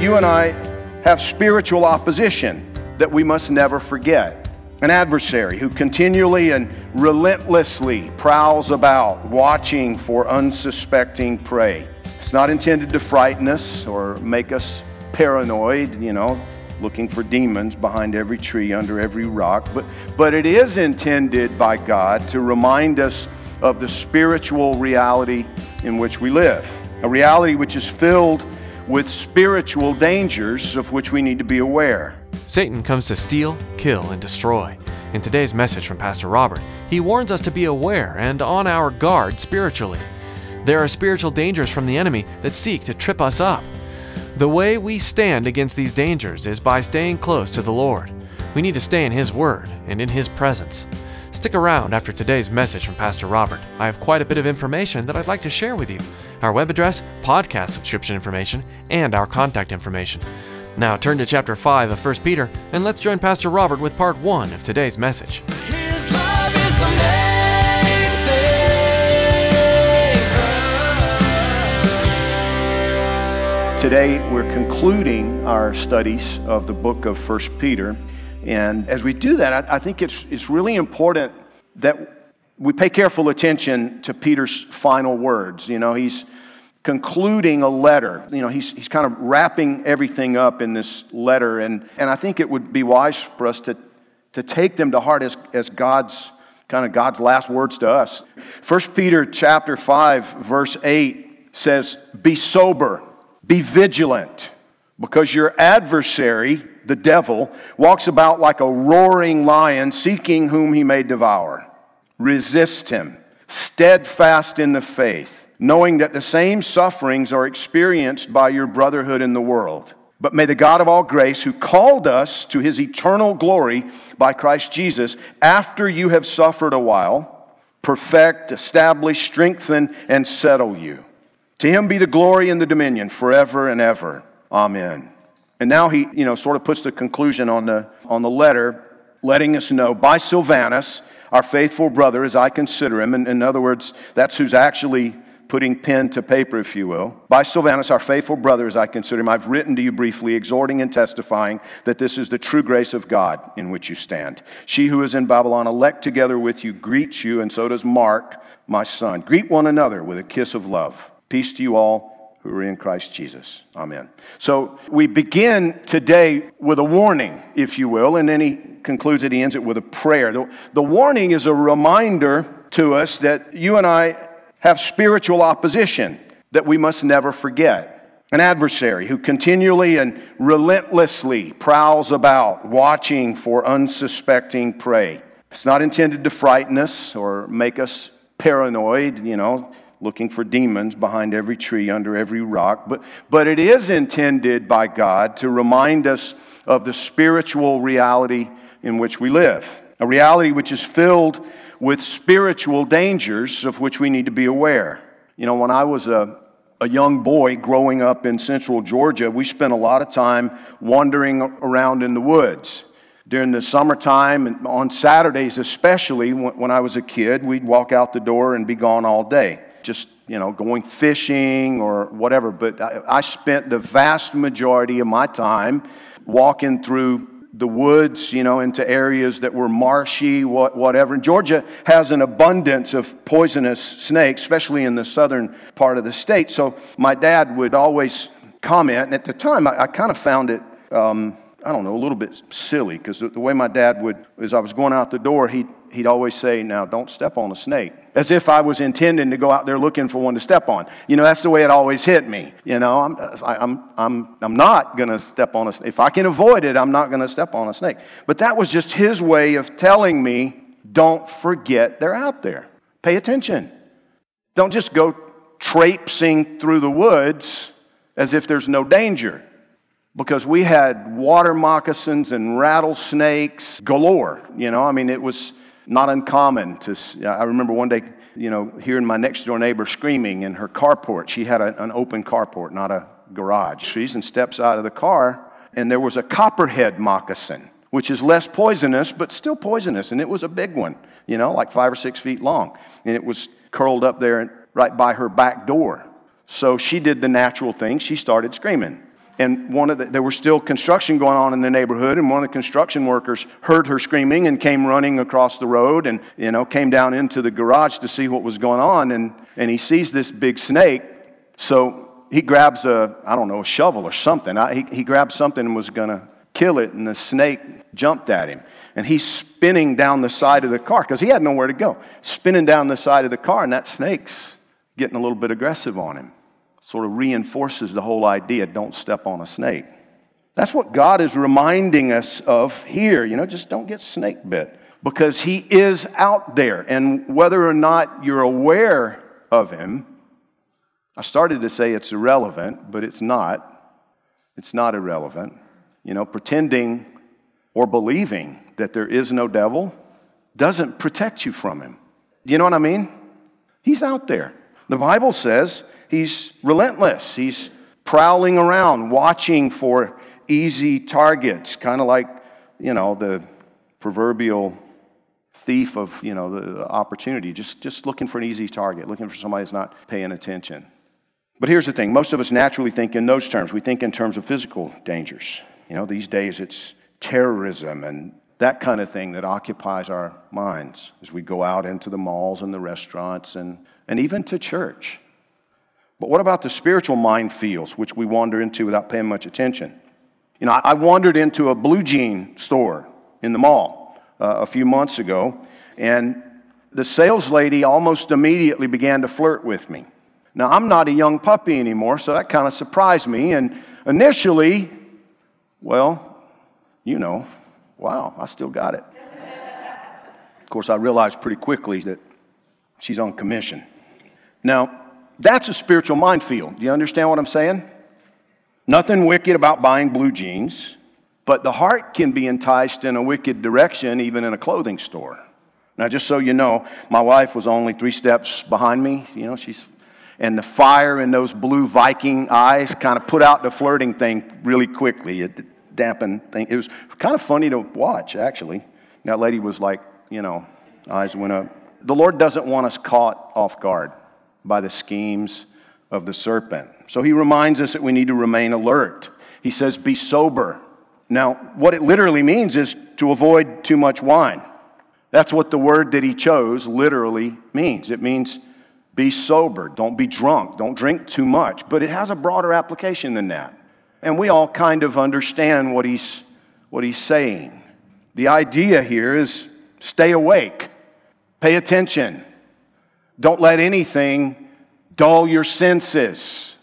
You and I have spiritual opposition that we must never forget. An adversary who continually and relentlessly prowls about, watching for unsuspecting prey. It's not intended to frighten us or make us paranoid, you know, looking for demons behind every tree, under every rock, but, but it is intended by God to remind us of the spiritual reality in which we live. A reality which is filled with spiritual dangers of which we need to be aware. Satan comes to steal, kill, and destroy. In today's message from Pastor Robert, he warns us to be aware and on our guard spiritually. There are spiritual dangers from the enemy that seek to trip us up. The way we stand against these dangers is by staying close to the Lord. We need to stay in His Word and in His presence. Stick around after today's message from Pastor Robert. I have quite a bit of information that I'd like to share with you our web address, podcast subscription information, and our contact information. Now turn to chapter 5 of 1 Peter and let's join Pastor Robert with part 1 of today's message. His love is the main thing. Today, we're concluding our studies of the book of 1 Peter. And as we do that, I, I think it's, it's really important that we pay careful attention to Peter's final words. You know, he's concluding a letter. You know, he's, he's kind of wrapping everything up in this letter. And, and I think it would be wise for us to, to take them to heart as, as God's kind of God's last words to us. 1 Peter chapter 5, verse 8 says, Be sober, be vigilant, because your adversary, the devil, walks about like a roaring lion, seeking whom he may devour. Resist him, steadfast in the faith, knowing that the same sufferings are experienced by your brotherhood in the world. But may the God of all grace, who called us to his eternal glory by Christ Jesus, after you have suffered a while, perfect, establish, strengthen, and settle you. To him be the glory and the dominion forever and ever. Amen. And now he, you know, sort of puts the conclusion on the, on the letter, letting us know by Silvanus, our faithful brother, as I consider him. And in other words, that's who's actually putting pen to paper, if you will. By Silvanus, our faithful brother, as I consider him, I've written to you briefly, exhorting and testifying that this is the true grace of God in which you stand. She who is in Babylon, elect together with you, greets you, and so does Mark, my son. Greet one another with a kiss of love. Peace to you all who are in Christ Jesus. Amen. So we begin today with a warning, if you will, and then he concludes it, he ends it with a prayer. The, the warning is a reminder to us that you and I have spiritual opposition that we must never forget. An adversary who continually and relentlessly prowls about, watching for unsuspecting prey. It's not intended to frighten us or make us paranoid, you know, looking for demons behind every tree, under every rock, but, but it is intended by God to remind us of the spiritual reality in which we live. A reality which is filled with spiritual dangers of which we need to be aware. You know, when I was a, a young boy growing up in central Georgia, we spent a lot of time wandering around in the woods. During the summertime and on Saturdays, especially when, when I was a kid, we'd walk out the door and be gone all day. Just, you know, going fishing or whatever. But I, I spent the vast majority of my time walking through the woods, you know, into areas that were marshy, what, whatever. And Georgia has an abundance of poisonous snakes, especially in the southern part of the state. So my dad would always comment, and at the time I, I kind of found it, um, I don't know, a little bit silly because the, the way my dad would, as I was going out the door, he'd, he'd always say, Now don't step on a snake. As if I was intending to go out there looking for one to step on. You know, that's the way it always hit me. You know, I'm, I'm, I'm, I'm not going to step on a snake. If I can avoid it, I'm not going to step on a snake. But that was just his way of telling me, Don't forget they're out there. Pay attention. Don't just go traipsing through the woods as if there's no danger because we had water moccasins and rattlesnakes galore. You know, I mean, it was not uncommon to. I remember one day, you know, hearing my next door neighbor screaming in her carport. She had a, an open carport, not a garage. She's and steps out of the car, and there was a copperhead moccasin, which is less poisonous, but still poisonous. And it was a big one, you know, like five or six feet long. And it was curled up there right by her back door. So she did the natural thing. She started screaming and one of the, there was still construction going on in the neighborhood and one of the construction workers heard her screaming and came running across the road and you know came down into the garage to see what was going on. And, and he sees this big snake. So he grabs a i don't know a shovel or something. I, he, he grabbed something and was going to kill it and the snake jumped at him. And he's spinning down the side of the car because he had nowhere to go. Spinning down the side of the car and that snake's getting a little bit aggressive on him sort of reinforces the whole idea don't step on a snake. That's what God is reminding us of here. You know, just don't get snake bit because He is out there. And whether or not you're aware of Him, I started to say it's irrelevant, but it's not. It's not irrelevant. You know, pretending or believing that there is no devil doesn't protect you from Him. Do you know what I mean? He's out there. The Bible says He's relentless. He's prowling around, watching for easy targets, kind of like, you know, the proverbial thief of, you know, the opportunity, just, just looking for an easy target, looking for somebody that's not paying attention. But here's the thing most of us naturally think in those terms. We think in terms of physical dangers. You know, these days it's terrorism and that kind of thing that occupies our minds as we go out into the malls and the restaurants and, and even to church. But what about the spiritual minefields, which we wander into without paying much attention? You know, I wandered into a blue jean store in the mall uh, a few months ago, and the sales lady almost immediately began to flirt with me. Now, I'm not a young puppy anymore, so that kind of surprised me. And initially, well, you know, wow, I still got it. of course, I realized pretty quickly that she's on commission. Now, that's a spiritual minefield. Do you understand what I'm saying? Nothing wicked about buying blue jeans, but the heart can be enticed in a wicked direction, even in a clothing store. Now, just so you know, my wife was only three steps behind me. You know, she's, and the fire in those blue Viking eyes kind of put out the flirting thing really quickly. It dampened thing. It was kind of funny to watch, actually. That lady was like, you know, eyes went up. The Lord doesn't want us caught off guard by the schemes of the serpent. So he reminds us that we need to remain alert. He says, Be sober. Now, what it literally means is to avoid too much wine. That's what the word that he chose literally means. It means be sober, don't be drunk, don't drink too much. But it has a broader application than that. And we all kind of understand what he's, what he's saying. The idea here is stay awake, pay attention, don't let anything dull your senses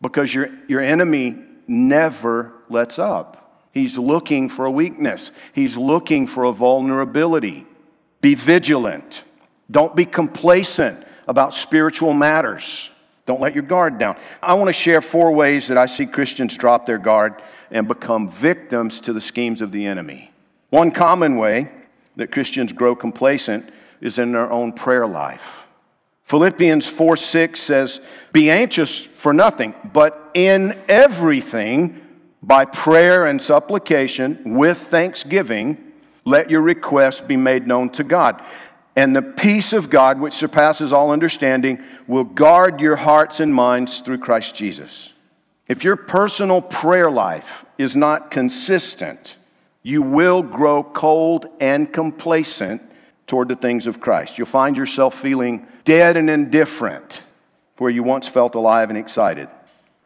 because your, your enemy never lets up. He's looking for a weakness, he's looking for a vulnerability. Be vigilant. Don't be complacent about spiritual matters. Don't let your guard down. I want to share four ways that I see Christians drop their guard and become victims to the schemes of the enemy. One common way that Christians grow complacent is in their own prayer life. Philippians 4 6 says, Be anxious for nothing, but in everything, by prayer and supplication, with thanksgiving, let your requests be made known to God. And the peace of God, which surpasses all understanding, will guard your hearts and minds through Christ Jesus. If your personal prayer life is not consistent, you will grow cold and complacent toward the things of Christ. You'll find yourself feeling dead and indifferent where you once felt alive and excited.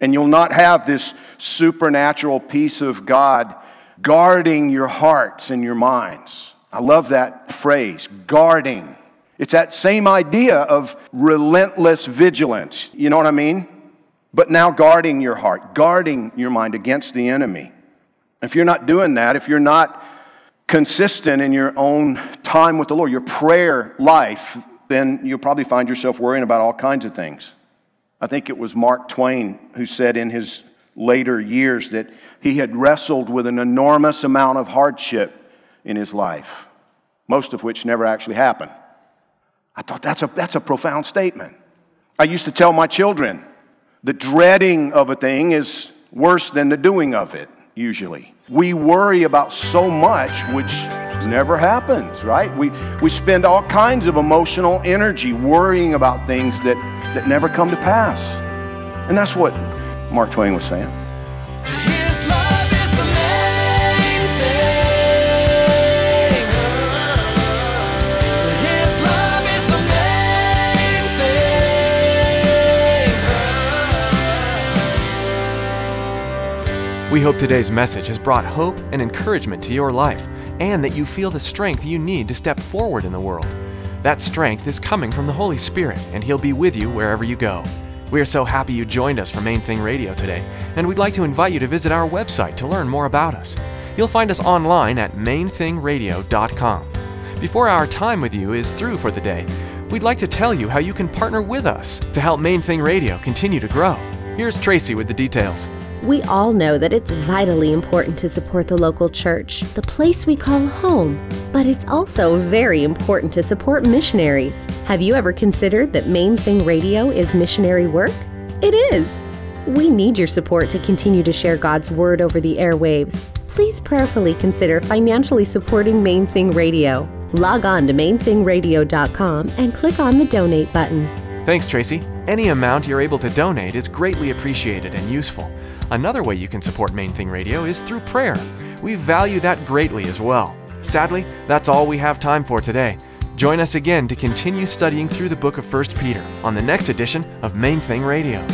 And you'll not have this supernatural peace of God guarding your hearts and your minds. I love that phrase, guarding. It's that same idea of relentless vigilance. You know what I mean? But now guarding your heart, guarding your mind against the enemy. If you're not doing that, if you're not consistent in your own time with the Lord, your prayer life, then you'll probably find yourself worrying about all kinds of things. I think it was Mark Twain who said in his later years that he had wrestled with an enormous amount of hardship in his life, most of which never actually happened. I thought that's a, that's a profound statement. I used to tell my children the dreading of a thing is worse than the doing of it, usually. We worry about so much which never happens, right? We, we spend all kinds of emotional energy worrying about things that, that never come to pass. And that's what Mark Twain was saying. We hope today's message has brought hope and encouragement to your life and that you feel the strength you need to step forward in the world. That strength is coming from the Holy Spirit, and He'll be with you wherever you go. We are so happy you joined us for Main Thing Radio today, and we'd like to invite you to visit our website to learn more about us. You'll find us online at mainthingradio.com. Before our time with you is through for the day, we'd like to tell you how you can partner with us to help Main Thing Radio continue to grow. Here's Tracy with the details. We all know that it's vitally important to support the local church, the place we call home. But it's also very important to support missionaries. Have you ever considered that Main Thing Radio is missionary work? It is. We need your support to continue to share God's Word over the airwaves. Please prayerfully consider financially supporting Main Thing Radio. Log on to mainthingradio.com and click on the donate button. Thanks, Tracy. Any amount you're able to donate is greatly appreciated and useful. Another way you can support Main Thing Radio is through prayer. We value that greatly as well. Sadly, that's all we have time for today. Join us again to continue studying through the book of 1 Peter on the next edition of Main Thing Radio.